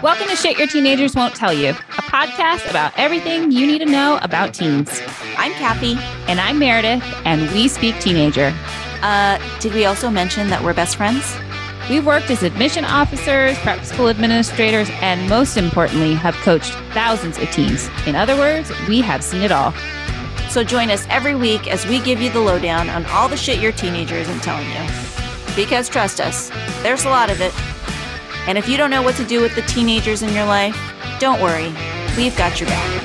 Welcome to Shit Your Teenagers Won't Tell You, a podcast about everything you need to know about teens. I'm Kathy. And I'm Meredith, and we speak teenager. Uh, did we also mention that we're best friends? We've worked as admission officers, prep school administrators, and most importantly, have coached thousands of teens. In other words, we have seen it all. So join us every week as we give you the lowdown on all the shit your teenager isn't telling you. Because trust us, there's a lot of it. And if you don't know what to do with the teenagers in your life, don't worry, we've got your back.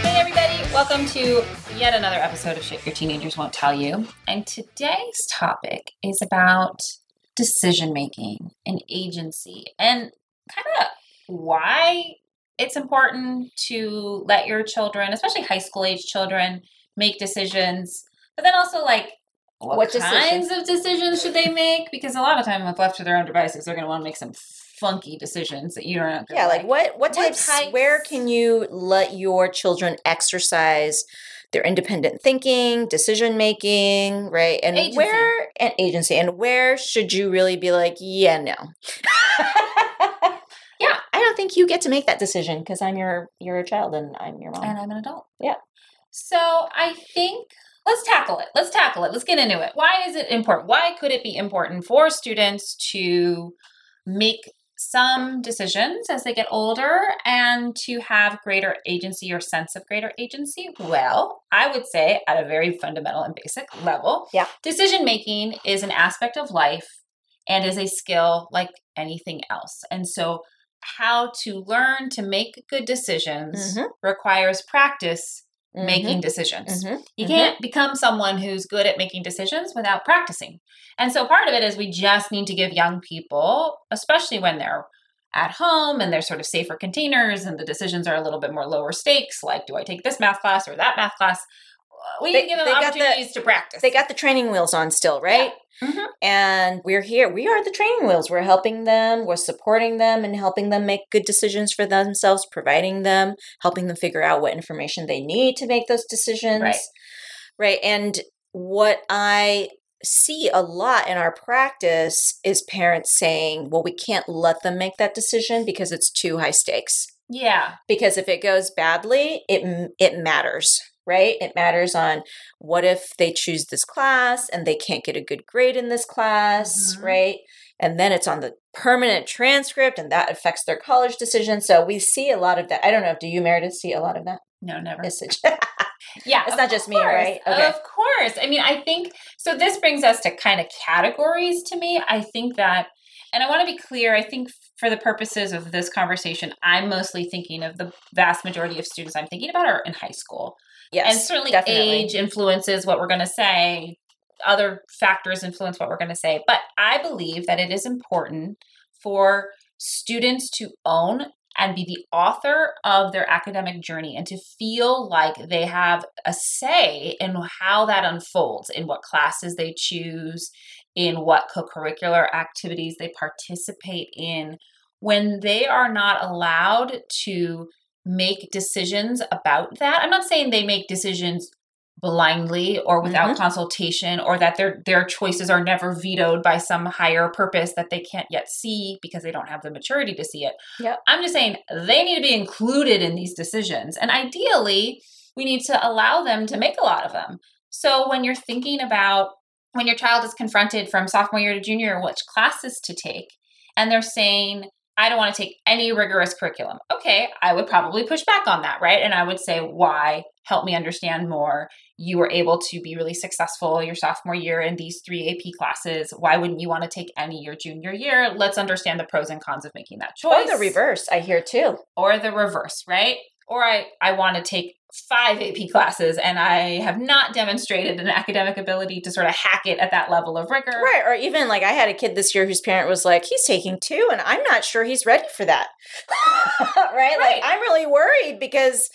Hey, everybody, welcome to yet another episode of Shit Your Teenagers Won't Tell You. And today's topic is about decision making and agency and kind of why it's important to let your children, especially high school age children, make decisions, but then also like what, What kinds decisions? of decisions should they make? Because a lot of time, if left to their own devices, they're going to want to make some funky decisions that you don't. Yeah, like what what What types, types? where can you let your children exercise their independent thinking, decision making, right? And Agency. where and agency and where should you really be like, yeah, no. Yeah. I don't think you get to make that decision because I'm your you're a child and I'm your mom. and I'm an adult. Yeah. So I think let's tackle it. Let's tackle it. Let's get into it. Why is it important? Why could it be important for students to make some decisions as they get older and to have greater agency or sense of greater agency? Well, I would say at a very fundamental and basic level, Yeah. decision making is an aspect of life and is a skill like anything else. And so how to learn to make good decisions Mhm. requires practice Mhm. making decisions. Mhm. You Mhm. can't become someone who's good at making decisions without practicing. And so part of it is we just need to give young people, especially when they're at home and they're sort of safer containers and the decisions are a little bit more lower stakes, like do I take this math class or that math class? We They- give them got the- opportunities to practice. They got the training wheels on still, right? Mhm. And we're here. We are the training wheels. We're helping them, we're supporting them, and helping them make good decisions for themselves, providing them, helping them figure out what information they need to make those decisions. Right. Right. And what I see a lot in our practice is parents saying, well, we can't let them make that decision because it's too high stakes yeah. because if it goes badly it it matters right it matters on what if they choose this class and they can't get a good grade in this class Mhm. right and then it's on the permanent transcript and that affects their college decision so we see a lot of that i don't know do you meredith see a lot of that No, never. message Yeah, It's not just me, right? Okay. Of course. I mean, I think so. This brings us to kind of categories to me. I think that, and I want to be clear, I think for the purposes of this conversation, I'm mostly thinking of the vast majority of students I'm thinking about are in high school. Yes and certainly definitely. age influences what we're going to say, other factors influence what we're going to say. But I believe that it is important for students to own and be the author of their academic journey and to feel like they have a say in how that unfolds, in what classes they choose, in what co curricular activities they participate in. When they are not allowed to make decisions about that, I'm not saying they make decisions blindly or without mm-hmm. consultation or that their their choices are never vetoed by some higher purpose that they can't yet see because they don't have the maturity to see it. Yep. I'm just saying they need to be included in these decisions and ideally we need to allow them to make a lot of them. So when you're thinking about when your child is confronted from sophomore year to junior which classes to take and they're saying I don't want to take any rigorous curriculum. Okay, I would probably push back on that, right? And I would say, why? Help me understand more. You were able to be really successful your sophomore year in these three AP classes. Why wouldn't you want to take any your junior year? Let's understand the pros and cons of making that choice. or the reverse i hear too Or the reverse, right? Or I, I want to take five AP classes and I have not demonstrated an academic ability to sort of hack it at that level of rigor. Right. Or even like I had a kid this year whose parent was like, he's taking two, and I'm not sure he's ready for that. right? Right. Like, I'm really worried because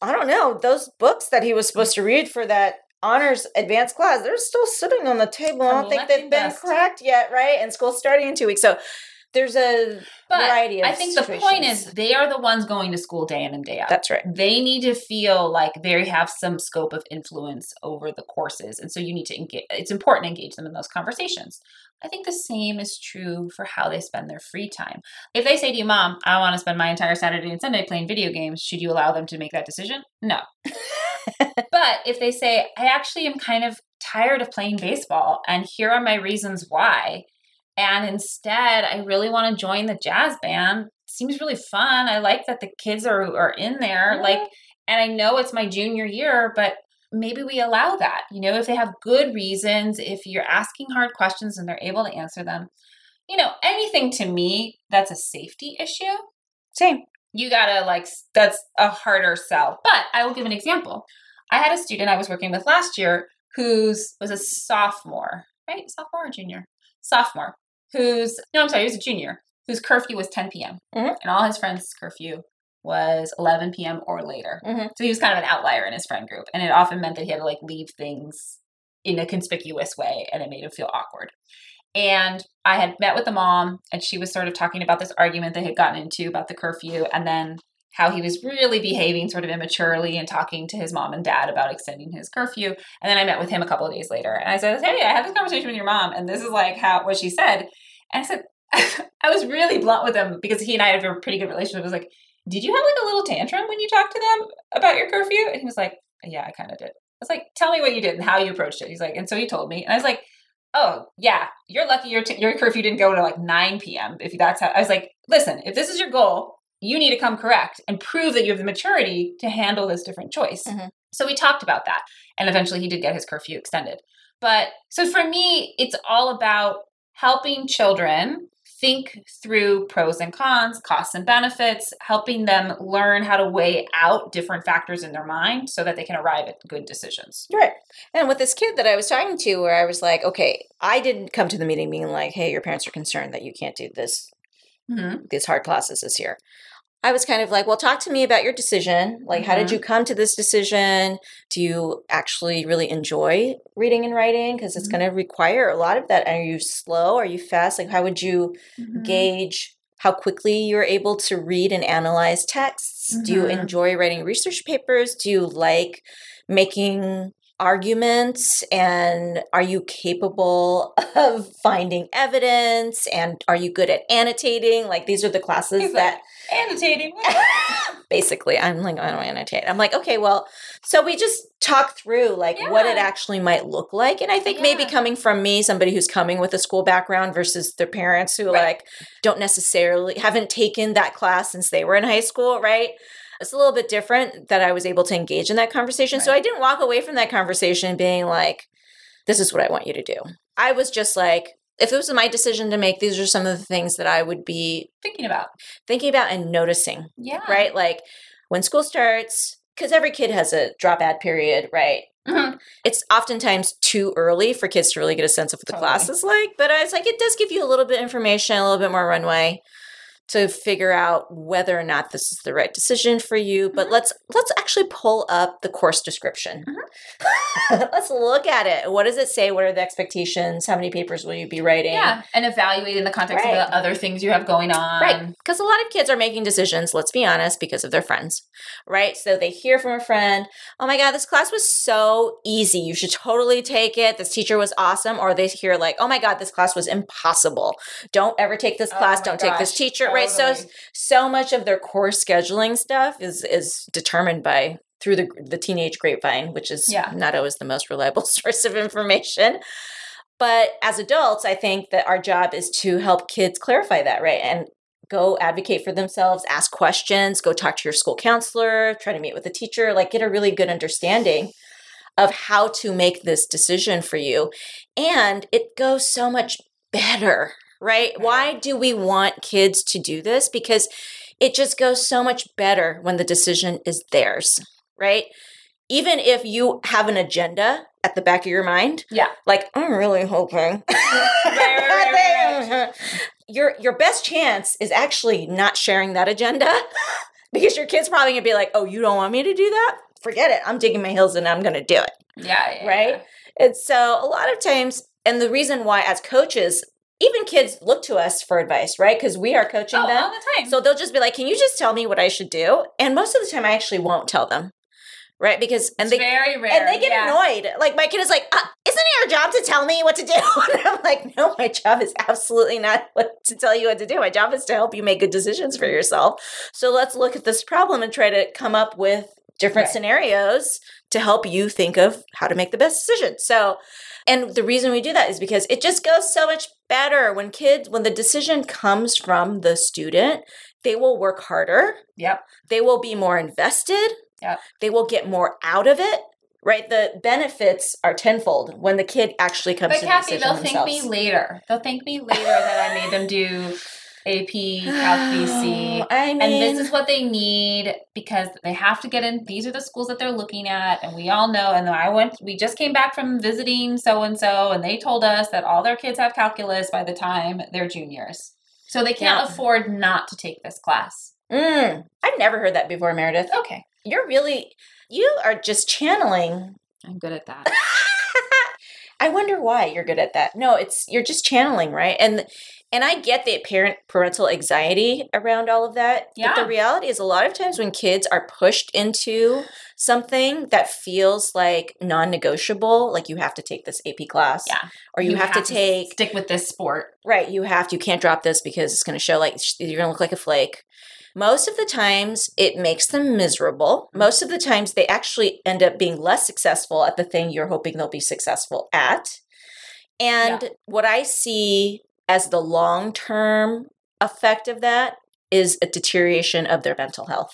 I don't know, those books that he was supposed to read for that honors advanced class, they're still sitting on the table. I don't think they've been dust. cracked yet, right? And school's starting in two weeks. So there's a But variety of I think the point is they are the ones going to school day in and day out. That's right. they need to feel like they have some scope of influence over the courses and so you need to engage it's important to engage them in those conversations. I think the same is true for how they spend their free time. If they say to you mom i want to spend my entire saturday and sunday playing video games should you allow them to make that decision? No. But if they say i actually am kind of tired of playing baseball and here are my reasons why and instead i really want to join the jazz band. Seems really fun. I like that the kids are are in there Mhm. like and i know it's my junior year but maybe we allow that you know if they have good reasons if you're asking hard questions and they're able to answer them. You know anything to me that's a safety issue Same. you gotta like that's a harder sell. But i will give an example. I had a student i was working with last year who's was a sophomore right? Sophomore or junior? Sophomore who's no i'm sorry he was a junior whose curfew was 10 p.m Mhm. and all his friends curfew was 11 p.m or later Mhm. so he was kind of an outlier in his friend group and it often meant that he had to like leave things in a conspicuous way and it made him feel awkward and I had met with the mom, and she was sort of talking about this argument they had gotten into about the curfew, and then how he was really behaving sort of immaturely and talking to his mom and dad about extending his curfew. And then I met with him a couple of days later, and I said, "Hey, I had this conversation with your mom, and this is like how what she said." And I said, I was really blunt with him because he and I have a pretty good relationship. I was like, "Did you have like a little tantrum when you talked to them about your curfew?" And he was like, "Yeah, I kind of did." I was like, "Tell me what you did and how you approached it." He's like, and so he told me, and I was like oh yeah you're lucky your, t- your curfew didn't go to like 9 p.m if that's how i was like listen if this is your goal you need to come correct and prove that you have the maturity to handle this different choice Mhm. so we talked about that and eventually he did get his curfew extended but so for me it's all about helping children think through pros and cons costs and benefits helping them learn how to weigh out different factors in their mind so that they can arrive at good decisions Right. And with this kid that I was talking to, where I was like, okay, I didn't come to the meeting being like, hey, your parents are concerned that you can't do this, mm-hmm. these hard classes this year. I was kind of like, well, talk to me about your decision. Like, how did Mhm. you come to this decision? Do you actually really enjoy reading and writing? Because it's Mhm. going to require a lot of that. Are you slow? Are you fast? Like, how would you Mm-hmm. gauge how quickly you're able to read and analyze texts? Do you Mhm. enjoy writing research papers? Do you like making arguments? And are you capable of finding evidence? And are you good at annotating? Like, these are the classes that annotating. Basically i'm like i don't annotate. I'm like okay well so we just talk through like what it actually might look like and i think maybe coming from me somebody who's coming with a school background versus their parents who Right. like don't necessarily haven't taken that class since they were in high school right? It's a little bit different that i was able to engage in that conversation so i didn't walk away from that conversation being like this is what i want you to do. I was just like if it was my decision to make these are some of the things that i would be thinking about thinking about and noticing yeah right? Like when school starts, because every kid has a drop add period, right? Mhm. It's oftentimes too early for kids to really get a sense of what the Totally. class is like, but it's like it does give you a little bit of information, a little bit more runway to figure out whether or not this is the right decision for you. But Mhm. let's let's actually pull up the course description. let's look at it. What does it say? What are the expectations? How many papers will you be writing? yeah and evaluate in the context Right. of the other things you have going on Right. Because a lot of kids are making decisions, let's be honest, because of their friends, right? So they hear from a friend, oh my God, this class was so easy. You should totally take it. This teacher was awesome. Or they hear, like, oh my God, this class was impossible. Don't ever take this Oh class. my Don't take this teacher, right? So, so much of their course scheduling stuff is is determined by through the the teenage grapevine, which is Yeah. not always the most reliable source of information. But as adults, I think that our job is to help kids clarify that, right? And go advocate for themselves, ask questions, go talk to your school counselor, try to meet with a teacher, like get a really good understanding of how to make this decision for you. And it goes so much better, right? Why do we want kids to do this? Because it just goes so much better when the decision is theirs, right? Even if you have an agenda at the back of your mind, yeah like I'm really hoping. right, right, Your your best chance is actually not sharing that agenda because your kid's probably gonna be like, "Oh, you don't want me to do that? Forget it. I'm digging my heels and I'm gonna do it." yeah, yeah Right? And so a lot of times, and the reason why as coaches, even kids look to us for advice, right? Because we are coaching Oh, them. all the time. So they'll just be like, "Can you just tell me what I should do?" And most of the time, I actually won't tell them, right? Because and it's they very rare. and they get yeah. annoyed. Like my kid is like, uh, "Isn't it your job to tell me what to do?" And I'm like, "No, my job is absolutely not what to tell you what to do. My job is to help you make good decisions for yourself. So let's look at this problem and try to come up with different Right. scenarios to help you think of how to make the best decision." So. And the reason we do that is because it just goes so much better when kids, when the decision comes from the student, they will work harder Yep. they will be more invested. Yep. They will get more out of it. Right? The benefits are tenfold when the kid actually comes But to Kathy, the they'll decision thank me later. They'll thank me later that I made them do AP, Calc BC. I mean, and this is what they need because they have to get in. These are the schools that they're looking at, and we all know. And I went. We just came back from visiting so and so, and they told us that all their kids have calculus by the time they're juniors, so they can't Yeah. afford not to take this class. mm, I've never heard that before, Meredith. Okay, You're really, you are just channeling. I'm good at that. I wonder why you're good at that. No, it's you're just channeling, right? And and I get the parent parental anxiety around all of that. But Yeah. the reality is a lot of times when kids are pushed into something that feels like non-negotiable, like you have to take this AP class. Yeah. Or you, have, to take stick with this sport. right, you have to you can't drop this because it's going to show like you're going to look like a flake. Most of the times it makes them miserable. Most of the times they actually end up being less successful at the thing you're hoping they'll be successful at. And what I see as the long term effect of that is a deterioration of their mental health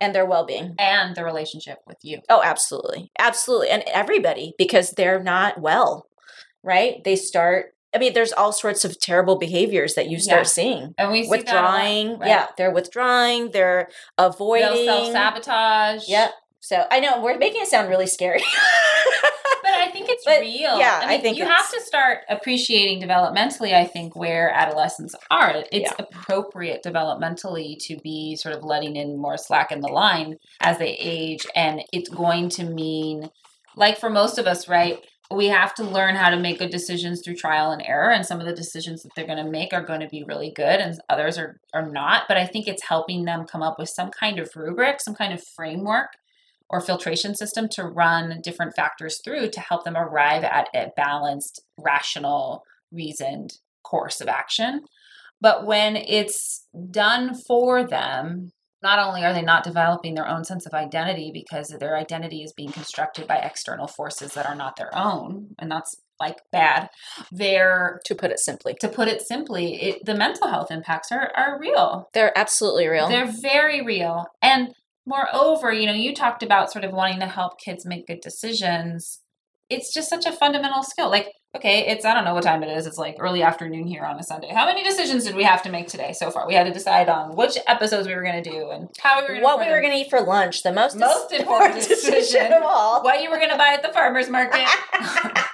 and their well being. and the relationship with you. Oh, absolutely. Absolutely. And everybody, because they're not well, right? They start, I mean, there's all sorts of terrible behaviors that you start Yeah. seeing. And we see that a lot, Withdrawing. right? Yeah. They're withdrawing. They're avoiding. Self sabotage. Yep. So I know we're making it sound really scary. But I think it's But, real. yeah, I, I think you have to start appreciating developmentally. I think where adolescents are, it's Yeah. appropriate developmentally to be sort of letting in more slack in the line as they age, and it's going to mean, like for most of us, right? We have to learn how to make good decisions through trial and error, and some of the decisions that they're going to make are going to be really good, and others are are not. But I think it's helping them come up with some kind of rubric, some kind of framework or filtration system to run different factors through to help them arrive at a balanced, rational, reasoned course of action. But when it's done for them, not only are they not developing their own sense of identity because their identity is being constructed by external forces that are not their own, and that's like bad, they're to put it simply, to put it simply, it, the mental health impacts are, are real. they're absolutely real. They're very real. And moreover, you know, you talked about sort of wanting to help kids make good decisions. It's just such a fundamental skill. Like, okay, it's, I don't know what time it is. It's like early afternoon here on a Sunday. How many decisions did we have to make today so far? We had to decide on which episodes we were going to do and how we were going to what we were going to eat for lunch, the most, Most important decision. of all. what you were going to buy at the farmer's market.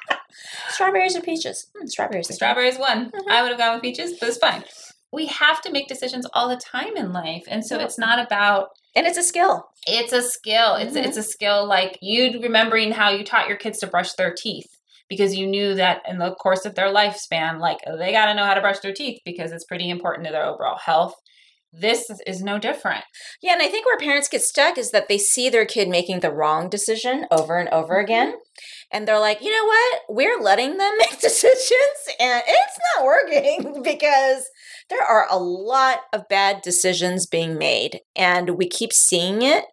Strawberries or peaches? Hmm, strawberries. I. Strawberries won. Mhm. I would have gone with peaches, but it's fine. We have to make decisions all the time in life. And so Yep. it's not about And it's a skill. It's a skill. It's Mhm. it's a skill like you remembering how you taught your kids to brush their teeth because you knew that in the course of their lifespan, like they got to know how to brush their teeth because it's pretty important to their overall health. This is no different. Yeah, and I think where parents get stuck is that they see their kid making the wrong decision over and over Mm-hmm. again. And they're like, you know what? We're letting them make decisions and it's not working because there are a lot of bad decisions being made. And we keep seeing it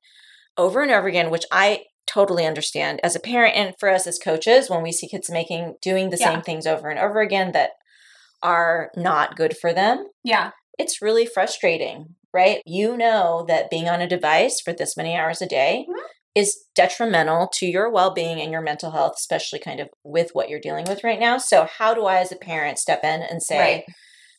over and over again, which I totally understand as a parent and for us as coaches when we see kids making doing the Yeah. same things over and over again that are not good for them Yeah. it's really frustrating, right? You know that being on a device for this many hours a day Mhm. is detrimental to your well being and your mental health, especially kind of with what you're dealing with right now. So, how do I, as a parent, step in and say, Right.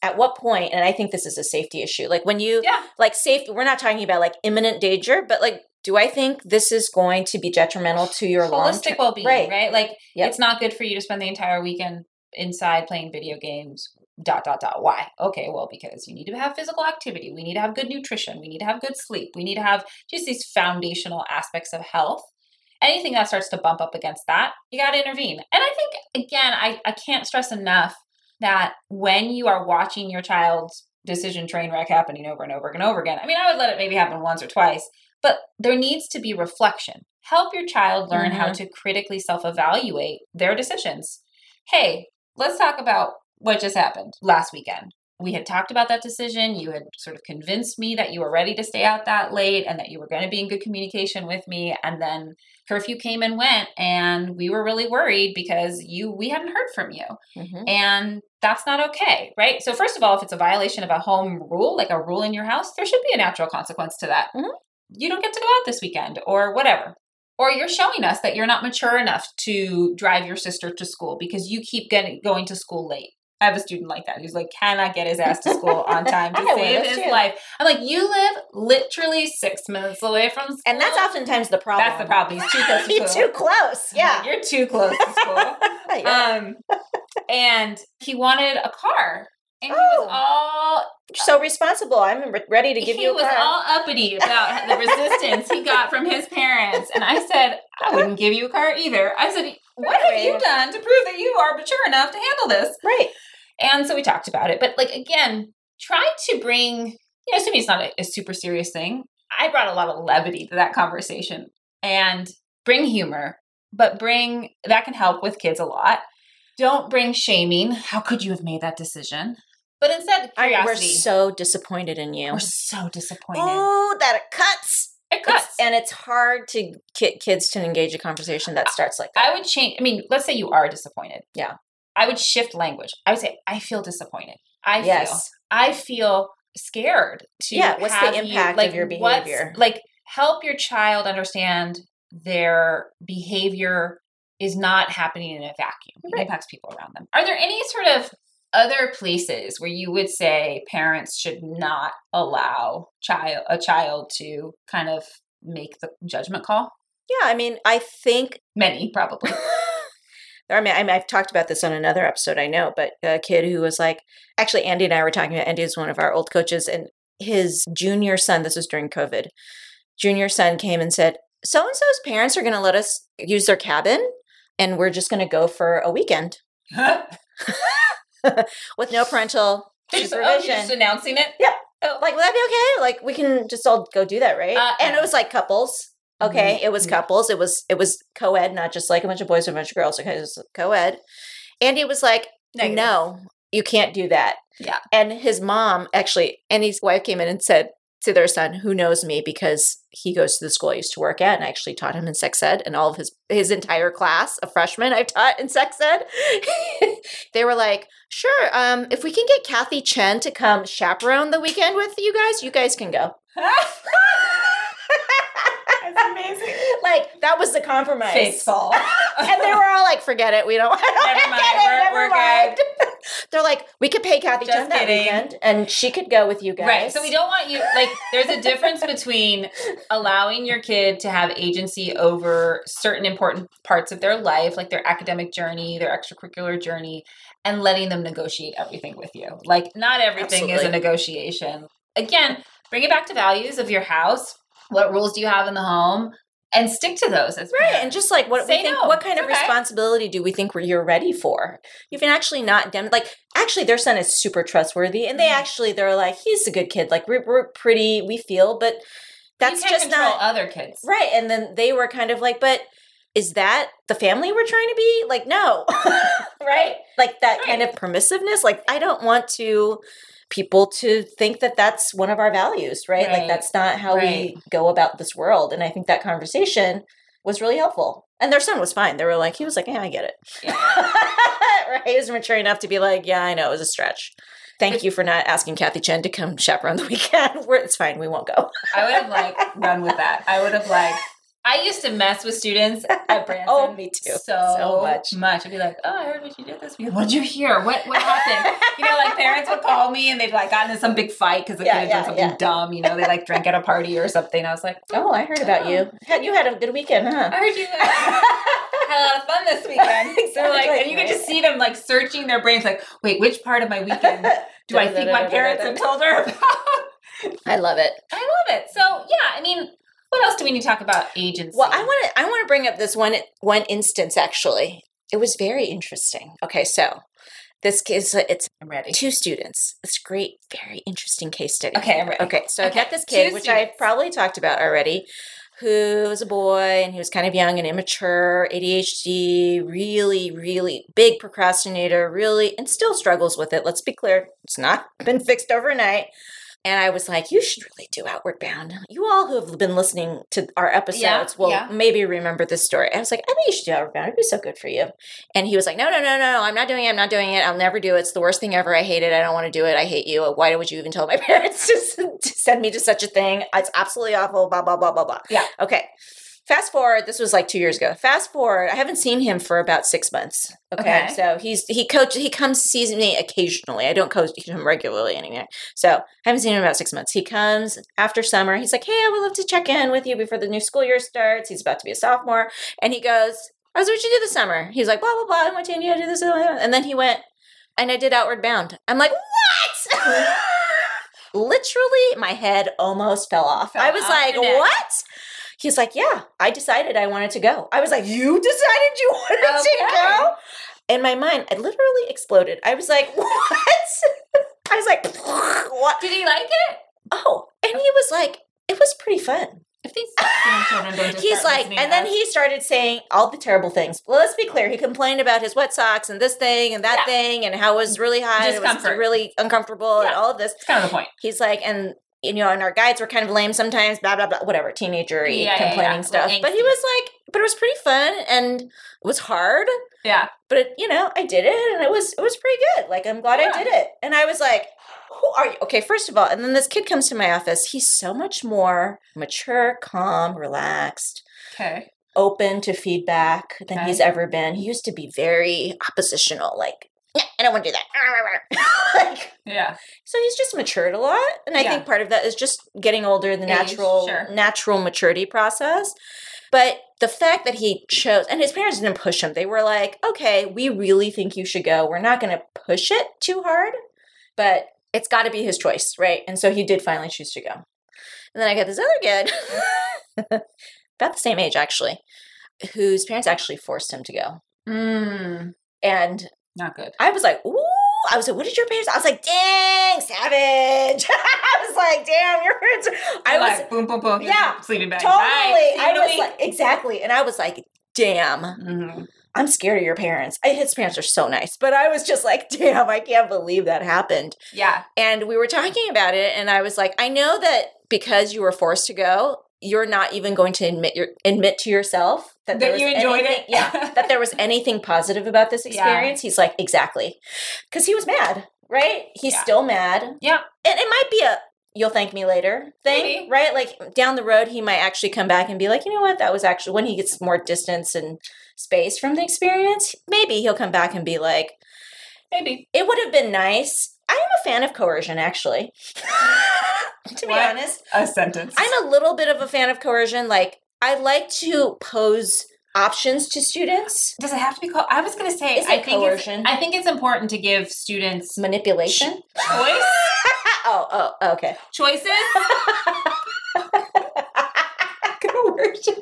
at what point, and I think this is a safety issue, like when you, Yeah. like safety, we're not talking about like imminent danger, but like, do I think this is going to be detrimental to your Holistic well-being, right? Right. Like Yep. it's not good for you to spend the entire weekend inside playing video games dot dot dot. Why? Okay well because you need to have physical activity. We need to have good nutrition. We need to have good sleep. We need to have just these foundational aspects of health. Anything that starts to bump up against that you got to intervene. And i think again I, I can't stress enough that when you are watching your child's decision train wreck happening over and over and over again, I mean, I would let it maybe happen once or twice, but there needs to be reflection. Help your child learn how to critically self evaluate their decisions. Hey, let's talk about what just happened last weekend. We had talked about that decision. You had sort of convinced me that you were ready to stay out that late and that you were going to be in good communication with me. And then curfew came and went, and we were really worried because you we hadn't heard from you. Mhm. And that's not okay, right? So, first of all, if it's a violation of a home rule, like a rule in your house, there should be a natural consequence to that. Mhm. You don't get to go out this weekend or whatever. Or you're showing us that you're not mature enough to drive your sister to school because you keep getting going to school late. I have a student like that who's like cannot get his ass to school on time to I got one of save his too. life. I'm like, you live literally six minutes away from school. And that's oftentimes the problem. That's the problem. He's too close to You're too close. Yeah. You're too close to school. Yeah. Um, and he wanted a car, and he Oh. was all so responsible. I'm ready to give he you. He was car. all uppity about the resistance he got from his parents. And I said, I wouldn't give you a car either. I said, What have you done to prove that you are mature enough to handle this? right. And so we talked about it. But like again, try to bring, you know, assuming it's not a, a super serious thing. I brought a lot of levity to that conversation and bring humor, but bring that can help with kids a lot. Don't bring shaming. How could you have made that decision? But instead, I, we're so disappointed in you. We're so disappointed. Oh, that it cuts. it cuts. It's- and it's hard to get kids to engage a conversation that starts like that. I would change. I mean, let's say you are disappointed. Yeah. I would shift language. I would say, I feel disappointed. I feel. yes. I feel scared to. Yeah, what's the have you- impact of your behavior? Like, help your child understand their behavior is not happening in a vacuum. It impacts people around them. Are there any sort of other places where you would say parents should not allow child a child to kind of make the judgment call? Yeah, I mean, I think Many, probably. I mean, I I've talked about this on another episode, I know, but a kid who was like, actually, Andy and I were talking about, Andy is one of our old coaches, and his junior son, this was during COVID, junior son came and said, so and so's parents are going to let us use their cabin, and we're just going to go for a weekend with no parental just, oh, supervision. you're just announcing it? Yep. Oh, like, would that be okay? Like, we can just all go do that, right? Uh, and it was like couples. Okay, it was Mhm. couples. It was it was co-ed, not just like a bunch of boys and a bunch of girls. Okay, it was co-ed. Andy was like, Negative. no, you can't do that. Yeah. And his mom actually, Andy's wife came in and said to their son, who knows me because he goes to the school I used to work at, and I actually taught him in sex ed, and all of his his entire class of freshmen I've taught in sex ed. they were like, sure, um, if we can get Kathy Chen to come chaperone the weekend with you guys, you guys can go. That's amazing. like that was the compromise. Faithful. and they were all like, "Forget it, we don't." Never mind, Get it, we're- never we're mind. They're like, "We could pay Kathy Just that kidding. weekend, and she could go with you guys." Right. So we don't want you like there's a difference between allowing your kid to have agency over certain important parts of their life, like their academic journey, their extracurricular journey, and letting them negotiate everything with you. Like not everything is a negotiation. Again, bring it back to values of your house. What rules do you have in the home? And stick to those as Right, parents. and just like what Say we think, no. what kind of okay. responsibility do we think you're ready for? You've been actually not dem- like actually their son is super trustworthy, and they Mhm. actually they're like he's a good kid, like we're, we're pretty, we feel, but that's you just not other kids. right. And then they were kind of like, but is that the family we're trying to be? Like, no, right? Like that kind of permissiveness. Like, I don't want to people to think that that's one of our values, right? Like that's not how Right. we go about this world. And I think that conversation was really helpful. And their son was fine. They were like, he was like, yeah, I get it. Yeah. right? He was mature enough to be like, yeah, I know it was a stretch. Thank you for not asking Kathy Chen to come chaperone the weekend. We're, it's fine. We won't go. I would have like run with that. I would have like I used to mess with students at Branson. Oh, me too. So, So much. much. I'd be like, "Oh, I heard what you did this week. What'd you hear? What what happened?" you know, like parents would call me and they'd like gotten in some big fight because the Yeah, kid had yeah, done something yeah. dumb. You know, they like drank at a party or something. I was like, Oh, I heard about you. Oh. Had you had a good weekend, huh? "I heard you had a lot of fun this weekend." So like, and you could just see them like searching their brains, like, "Wait, which part of my weekend do I think my parents have told her about?" I love it. I love it. So yeah, I mean, what else do we need to talk about agency? Well, I want to I want to bring up this one one instance actually. It was very interesting. Okay, so This is it's I'm ready. two students. It's great, very interesting case study. Okay, I'm ready. Okay, so I've got this kid, two which I've probably talked about already, who was a boy and he was kind of young and immature, ADHD, really, really big procrastinator, really, and still struggles with it. Let's be clear, it's not been fixed overnight. And I was like, you should really do Outward Bound. You all who have been listening to our episodes Yeah, will yeah. maybe remember this story. I was like, I think you should do Outward Bound. It'd be so good for you. And he was like, no, no, no, no, I'm not doing it. I'm not doing it. I'll never do it. It's the worst thing ever. I hate it. I don't want to do it. I hate you. Why would you even tell my parents to, to send me to such a thing? It's absolutely awful. Blah, blah, blah, blah, blah. Yeah. Okay. Fast forward, this was like two years ago. Fast forward, I haven't seen him for about six months. Okay. Okay. So he's he coach he comes sees me occasionally. I don't coach him regularly anymore. So I haven't seen him in about six months. He comes after summer. He's like, Hey, I would love to check in with you before the new school year starts. He's about to be a sophomore. And he goes, I was what you do this summer. He's like, blah blah blah. I went to India to do this, blah, blah, blah." and then he went and I did Outward Bound. I'm like, what? Literally, my head almost fell off. Fell I was off like, what? He's like, yeah, I decided I wanted to go. I was like, you decided you wanted to go? In my mind, I literally exploded. I was like, what? I was like, what? Did he like it? Oh, and he was like, it was pretty fun. If these children don't He's like, and then us- he started saying all the terrible things. Well, let's be clear. He complained about his wet socks and this thing and that Yeah. thing and how it was really hot. and It was Discomfort. really uncomfortable and all of this. It's kind of the point. He's like, and you know, and our guides were kind of lame sometimes, blah blah blah, whatever, teenager Yeah, yeah, complaining yeah. stuff. But he was like, but it was pretty fun and it was hard. Yeah. But it, you know, I did it and it was it was pretty good. Like I'm glad Yeah. I did it. And I was like, who are you? Okay, first of all, and then this kid comes to my office. He's so much more mature, calm, relaxed Okay. open to feedback than Okay. he's ever been. He used to be very oppositional, like, "Yeah, I don't want to do that. like, Yeah. so he's just matured a lot, and I Yeah. think part of that is just getting older, the Age, natural sure. natural maturity process. But the fact that he chose, and his parents didn't push him. They were like, "Okay, we really think you should go. We're not going to push it too hard, but it's got to be his choice, right?" And so he did finally choose to go. And then I got this other kid, about the same age actually, whose parents actually forced him to go. Mm, And not good. I was like, ooh. I was like, what did your parents? I was like, dang, savage. I was like, damn, your parents. Are... I was like, boom, boom, boom. yeah, sleeping bag. totally. I was week. like, exactly. And I was like, damn, Mhm. I'm scared of your parents. I, his parents are so nice, but I was just like, damn, I can't believe that happened. Yeah. And we were talking about it, and I was like, I know that because you were forced to go, you're not even going to admit your admit to yourself that, That you enjoyed anything- it. Yeah, that there was anything positive about this Yeah. experience. He's like, exactly, because he was mad, right? He's Yeah. still mad. Yeah. and it might be a you'll thank me later thing, Maybe. right? Like down the road, he might actually come back and be like, you know what, that was actually when he gets more distance and space from the experience. Maybe he'll come back and be like, Maybe. it would have been nice. I am a fan of coercion, actually. to be What? honest, A sentence. I'm a little bit of a fan of coercion. Like, I like to pose options to students. Does it have to be called? I was going to say. Is I it think coercion? It's, I think it's important to give students Manipulation. choice, oh, oh, oh, okay. choices. coercion.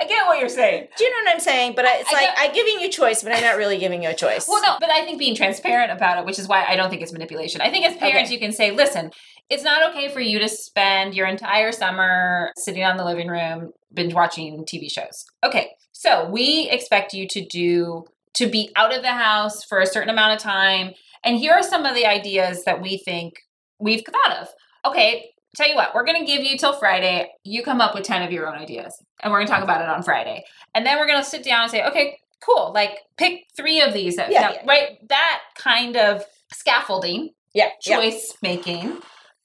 I get what you're saying. Do you know what I'm saying? But I, it's I like get- I'm giving you choice, but I'm not really giving you a choice. Well, no, but I think being transparent about it, which is why I don't think it's manipulation. I think as parents, Okay. you can say, listen, it's not okay for you to spend your entire summer sitting on the living room binge watching TV shows. Okay, so we expect you to do to be out of the house for a certain amount of time. And here are some of the ideas that we think we've thought of. Okay, tell you what, we're going to give you till Friday. You come up with 10 of your own ideas, and we're going to talk about it on Friday. And then we're going to sit down and say, okay, cool, like pick three of these. That, Yeah, yeah. Right? That kind of scaffolding, yeah, yeah. choice making.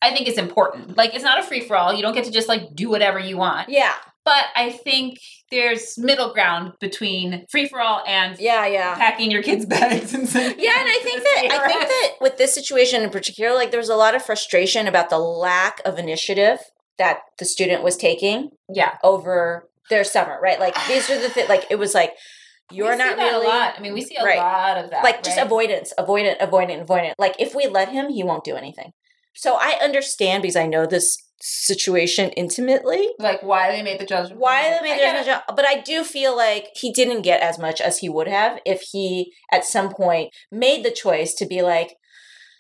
I think is important. Mm-hmm. Like it's not a free for all. You don't get to just like do whatever you want. Yeah, But I think there's middle ground between free for all and yeah, yeah. packing your kids' bags and saying, Yeah, and I think that I think that with this situation in particular, like there was a lot of frustration about the lack of initiative that the student was taking yeah, over their summer, right? Like these are the th- like it was like you're We not really a lot. I mean, we see a Right. lot of that. like just right? avoidance, avoidant, avoidant, avoidant. Like if we let him, he won't do anything. So I understand because I know this situation intimately. Like why they made the judgment. Why they made the judgment, but I do feel like he didn't get as much as he would have if he at some point made the choice to be like,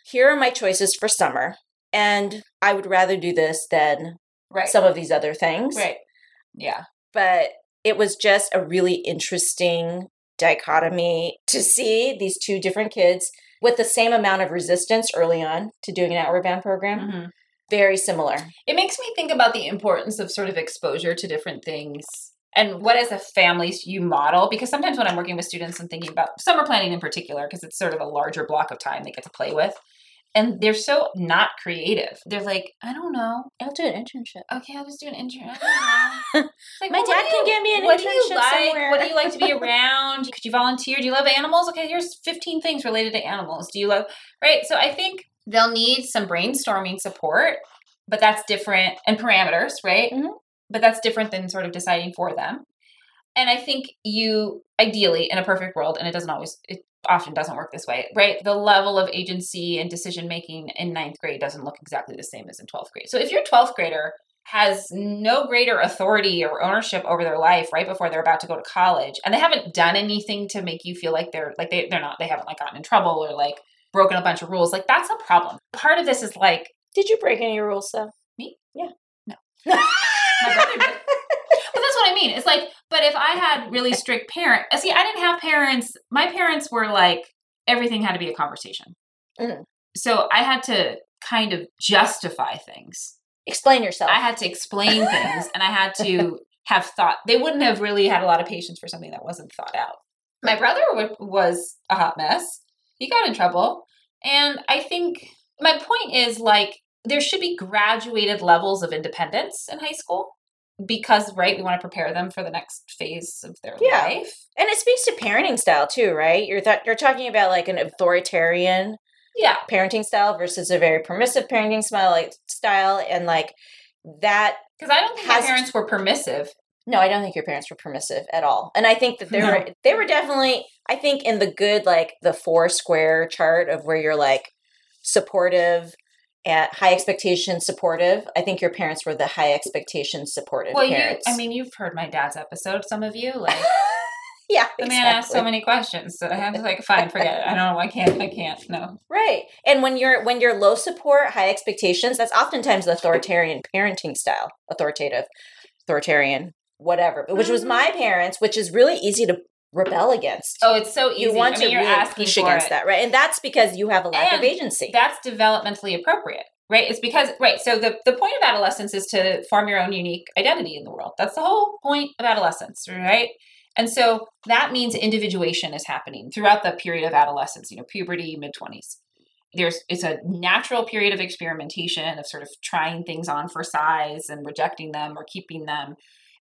here are my choices for summer, and I would rather do this than Right. some of these other things. right. Yeah. But it was just a really interesting dichotomy to see these two different kids with the same amount of resistance early on to doing an outward bound program. Mhm. Very similar. It makes me think about the importance of sort of exposure to different things and what as a family you model because sometimes when I'm working with students and thinking about summer planning in particular because it's sort of a larger block of time they get to play with and they're so not creative. They're like, I don't know. I'll do an internship. Okay, I'll just do an intern. I don't know. It's like, My well, dad can you- get me an what do you internship like? somewhere. What do you like to be around? Could you volunteer? Do you love animals? Okay, here's 15 things related to animals. Do you love right? So I think they'll need some brainstorming support, but that's different and parameters, right? Mhm. But that's different than sort of deciding for them. And I think you ideally in a perfect world, and it doesn't always it often doesn't work this way, right? The level of agency and decision making in ninth grade doesn't look exactly the same as in 12th grade. So if your 12th grader has no greater authority or ownership over their life right before they're about to go to college and they haven't done anything to make you feel like they're like they, they're not they haven't like gotten in trouble or like broken a bunch of rules like that's a problem part of this is like Did you break any rules though? Me? Yeah. No. my brother did but that's what i mean it's like but if i had really strict parent see i didn't have parents my parents were like everything had to be a conversation Mhm. so i had to kind of justify things Explain yourself. I had to explain things and I had to have thought. They wouldn't have really had a lot of patience for something that wasn't thought out. My brother w- was a hot mess. He got in trouble. And I think my point is like there should be graduated levels of independence in high school because, right, we want to prepare them for the next phase of their Yeah. life. and it speaks to parenting style too, right? You're th- you're talking about like an authoritarian Yeah. parenting style versus a very permissive parenting style, like style, and like that. Because I don't think my parents were permissive. No, I don't think your parents were permissive at all, and I think that they No. were they were definitely. I think in the good like the four square chart of where you're like supportive. At high expectations supportive. I think your parents were the high expectations supportive Well, you. I mean, you've heard my dad's episode, some of you. Like, yeah, the man asked so many questions that I have to, like, fine, forget it. I don't know. I can't. I can't. No. Right. And when you're when you're low support, high expectations, that's oftentimes the authoritarian parenting style. Authoritative, authoritarian, whatever. But which was mm-hmm. my parents, which is really easy to rebel against. Oh, it's so easy. you want I mean, to you're really asking push against it. that, right? And that's because you have a lack of agency. That's developmentally appropriate, right? It's because right. So the the point of adolescence is to form your own unique identity in the world. That's the whole point of adolescence, right? And so that means individuation is happening throughout the period of adolescence. You know, puberty, mid twenties. There's it's a natural period of experimentation of sort of trying things on for size and rejecting them or keeping them.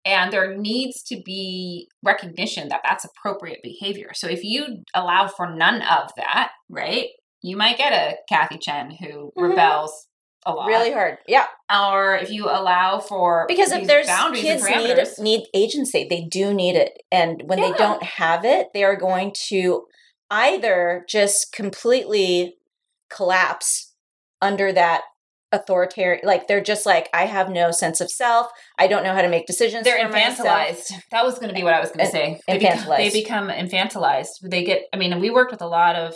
And there needs to be recognition that that's appropriate behavior. So if you allow for none of that, right, you might get a Kathy Chen who Mhm. rebels a lot. really hard. Yeah. Or if you allow for Because if there's boundaries kids need need agency, they do need it. And when they don't have it, they are going to either just completely collapse under that authoritarian like they're just like I have no sense of self. I don't know how to make decisions. they're for myself. infantilized. That was going to be what I was going to say. They become, infantilized. they become infantilized. They get. I mean, we worked with a lot of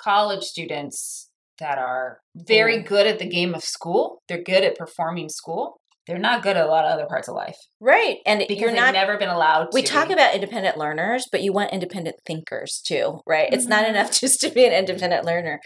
college students that are very Mm. good at the game of school. They're good at performing school. They're not good at a lot of other parts of life Right. And because you're they've not never been allowed. we talk about independent learners, but you want independent thinkers too, right? It's not Mhm. enough just to be an independent learner.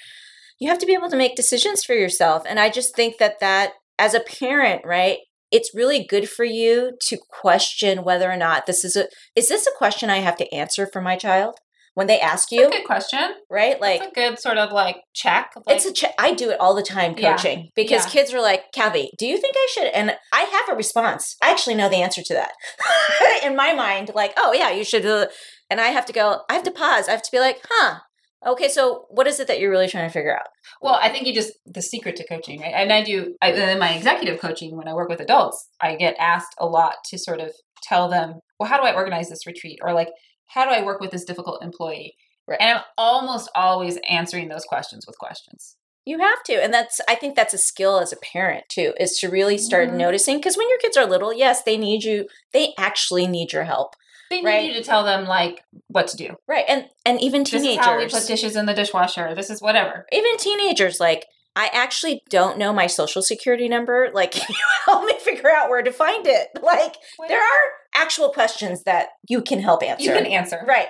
You have to be able to make decisions for yourself. And I just think that that as a parent, right? It's really good for you to question whether or not this is a is this a question I have to answer for my child when they ask you. That's a good question. right? Like It's a good sort of like check. of, Like, it's a ch- I do it all the time Yeah. coaching because Yeah. kids are like, Kathy, do you think I should? And I have a response. I actually know the answer to that in my mind. Like, oh yeah, you should. And I have to go. I have to pause. I have to be like, huh. Okay, so what is it that you're really trying to figure out? Well, I think you just the secret to coaching, right? And I do I, in my executive coaching when I work with adults, I get asked a lot to sort of tell them, well, how do I organize this retreat, or like, how do I work with this difficult employee? Right. And I'm almost always answering those questions with questions. You have to. And that's I think that's a skill as a parent too, is to really start Mhm. noticing because when your kids are little, yes, they need you. They actually need your help. They need Right. you to tell them like what to do. Right. And and even teenagers. This is how we put dishes in the dishwasher. This is whatever. even teenagers like I actually don't know my social security number. Like, can you help me figure out where to find it? Like, there are actual questions that you can help answer. you can answer. Right.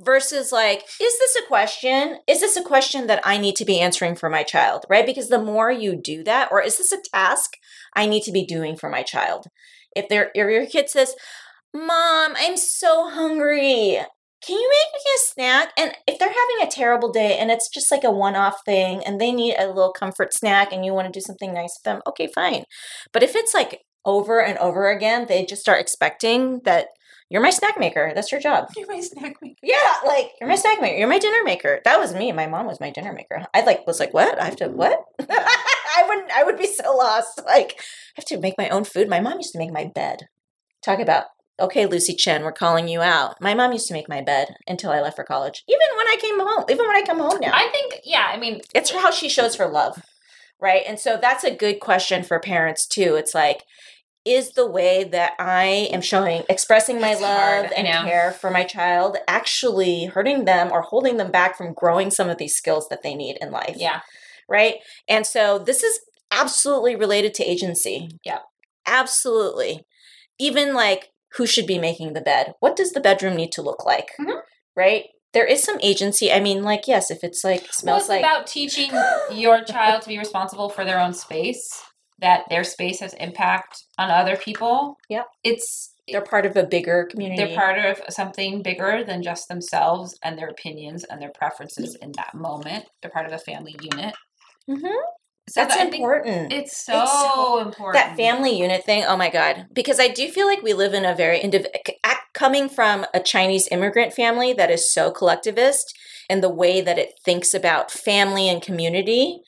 Versus like, is this a question? Is this a question that I need to be answering for my child? Right? Because the more you do that, or is this a task I need to be doing for my child? If their if your kid says, Mom, I'm so hungry. Can you make me a snack? And if they're having a terrible day and it's just like a one off thing and they need a little comfort snack and you want to do something nice with them, okay, fine. But if it's like over and over again, they just start expecting that you're my snack maker. That's your job. You're my snack maker. Yeah, like you're my snack maker. You're my dinner maker. That was me. My mom was my dinner maker. I like was like, what? I have to what? I wouldn't. I would be so lost. Like I have to make my own food. My mom used to make my bed. Talk about okay, Lucy Chen, we're calling you out. My mom used to make my bed until I left for college. Even when I came home. Even when I come home now, I think, yeah, I mean, it's how she shows her love right and so that's a good question for parents too it's like is the way that i am showing expressing my It's love hard, and care for my child actually hurting them or holding them back from growing some of these skills that they need in life yeah. right and so this is absolutely related to agency Yeah. absolutely even like who should be making the bed what does the bedroom need to look like Mhm. right there is some agency i mean like yes if it's like Well, smells it's like about teaching your child to be responsible for their own space, that their space has impact on other people. Yeah, It's they're part of a bigger community they're part of something bigger than just themselves and their opinions and their preferences in that moment. They're part of a family unit. Mhm. So That's that- important. It's so, It's so- important. that family unit thing. Oh my god! Because I do feel like we live in a very indiv- ac- coming from a Chinese immigrant family that is so collectivist and the way that it thinks about family and community.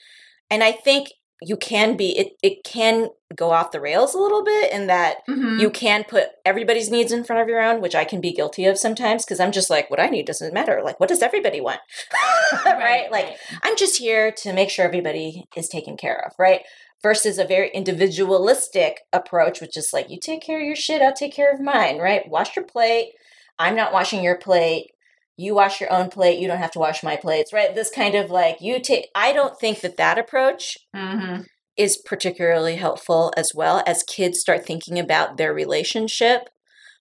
And I think you can be it. It can go off the rails a little bit in that Mhm. you can put everybody's needs in front of your own, which I can be guilty of sometimes because I'm just like, what I need doesn't matter. Like, what does everybody want? right? Like, I'm just here to make sure everybody is taken care of, right? Versus a very individualistic approach, which is like, you take care of your shit, I'll take care of mine, right? Wash your plate. I'm not washing your plate. You wash your own plate. You don't have to wash my plates, right? This kind of like, you take, I don't think that that approach Mhm. is particularly helpful as well as kids start thinking about their relationship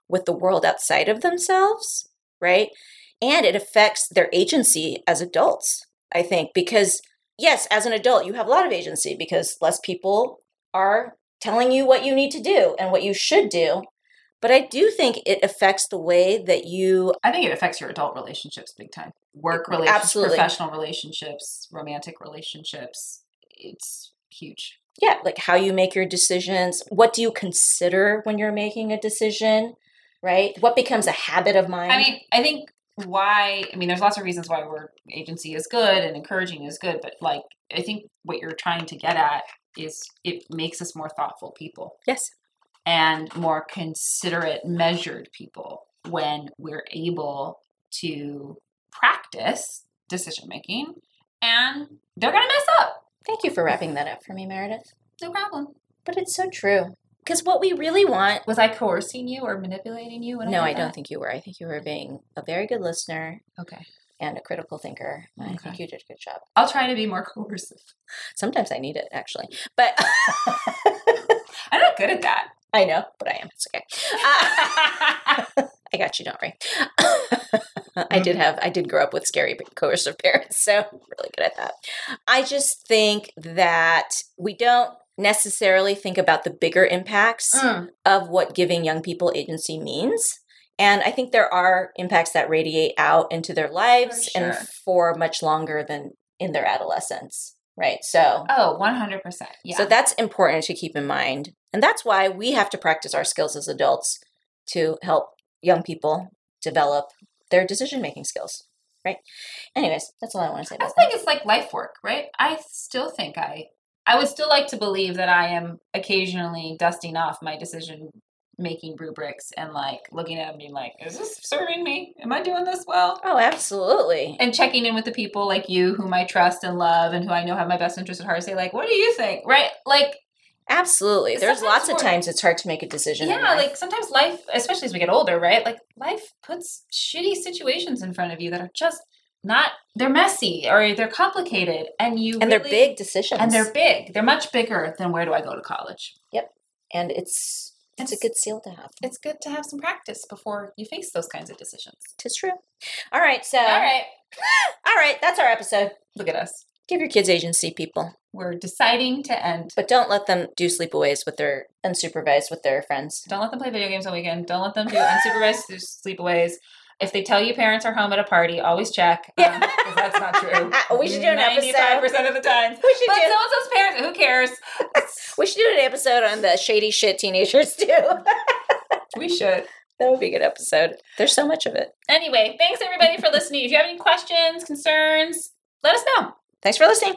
with the world outside of themselves, right? And it affects their agency as adults, I think, because yes, as an adult, you have a lot of agency because less people are telling you what you need to do and what you should do. But I do think it affects the way that you I think it affects your adult relationships big time. Work relationships, Absolutely. professional relationships, romantic relationships. It's huge. yeah, like how you make your decisions. What do you consider when you're making a decision, right? What becomes a habit of mine? I mean, I think why I mean there's lots of reasons why we're agency is good and encouraging is good, but like I think what you're trying to get at is it makes us more thoughtful people yes. And more considerate, measured people when we're able to practice decision making and they're gonna mess up. Thank you for wrapping that up for me, Meredith. No problem. But it's so true. Because what we really want. Was I coercing you or manipulating you? No, did I don't that? think you were. I think you were being a very good listener Okay. and a critical thinker. I think you did a good job. I'll try to be more coercive. Sometimes I need it, actually. But I'm not good at that. I know, but I am. It's okay. Uh, I got you, don't worry. I did have, I did grow up with scary coercive parents, so I'm really good at that. I just think that we don't necessarily think about the bigger impacts Mm. of what giving young people agency means. And I think there are impacts that radiate out into their lives and sure. for much longer than in their adolescence. Right. So Oh, 100%. Yeah. so that's important to keep in mind. And that's why we have to practice our skills as adults to help young people develop their decision making skills. Right. Anyways, that's all I want to say I think that. it's like life work, right? I still think I I would still like to believe that I am occasionally dusting off my decision making rubrics and like looking at them being like, is this serving me? Am I doing this well? Oh, absolutely. And checking in with the people like you whom I trust and love and who I know have my best interest at heart. Say like, what do you think? Right? Like, Absolutely. There's lots of times it's hard to make a decision. yeah, like sometimes life, especially as we get older, right? Like life puts shitty situations in front of you that are just not. They're messy or they're complicated, and you and they're big decisions. and they're big. They're much bigger than where do I go to college. Yep. And it's it's a good seal to have. It's good to have some practice before you face those kinds of decisions. Tis true. All right, so All right, all right, that's our episode. look at us. Give your kids agency, people, We're deciding to end. but don't let them do sleepaways with their unsupervised with their friends. Don't let them play video games on weekend. Don't let them do unsupervised sleepaways. If they tell you parents are home at a party, always check. Um, that's not true. We should do an episode. 95% of the time. We should But do. so and so's parents, who cares? We should do an episode on the shady shit teenagers do. We should. That would be a good episode. There's so much of it. Anyway, thanks everybody for listening. If you have any questions, concerns, let us know. Thanks for listening.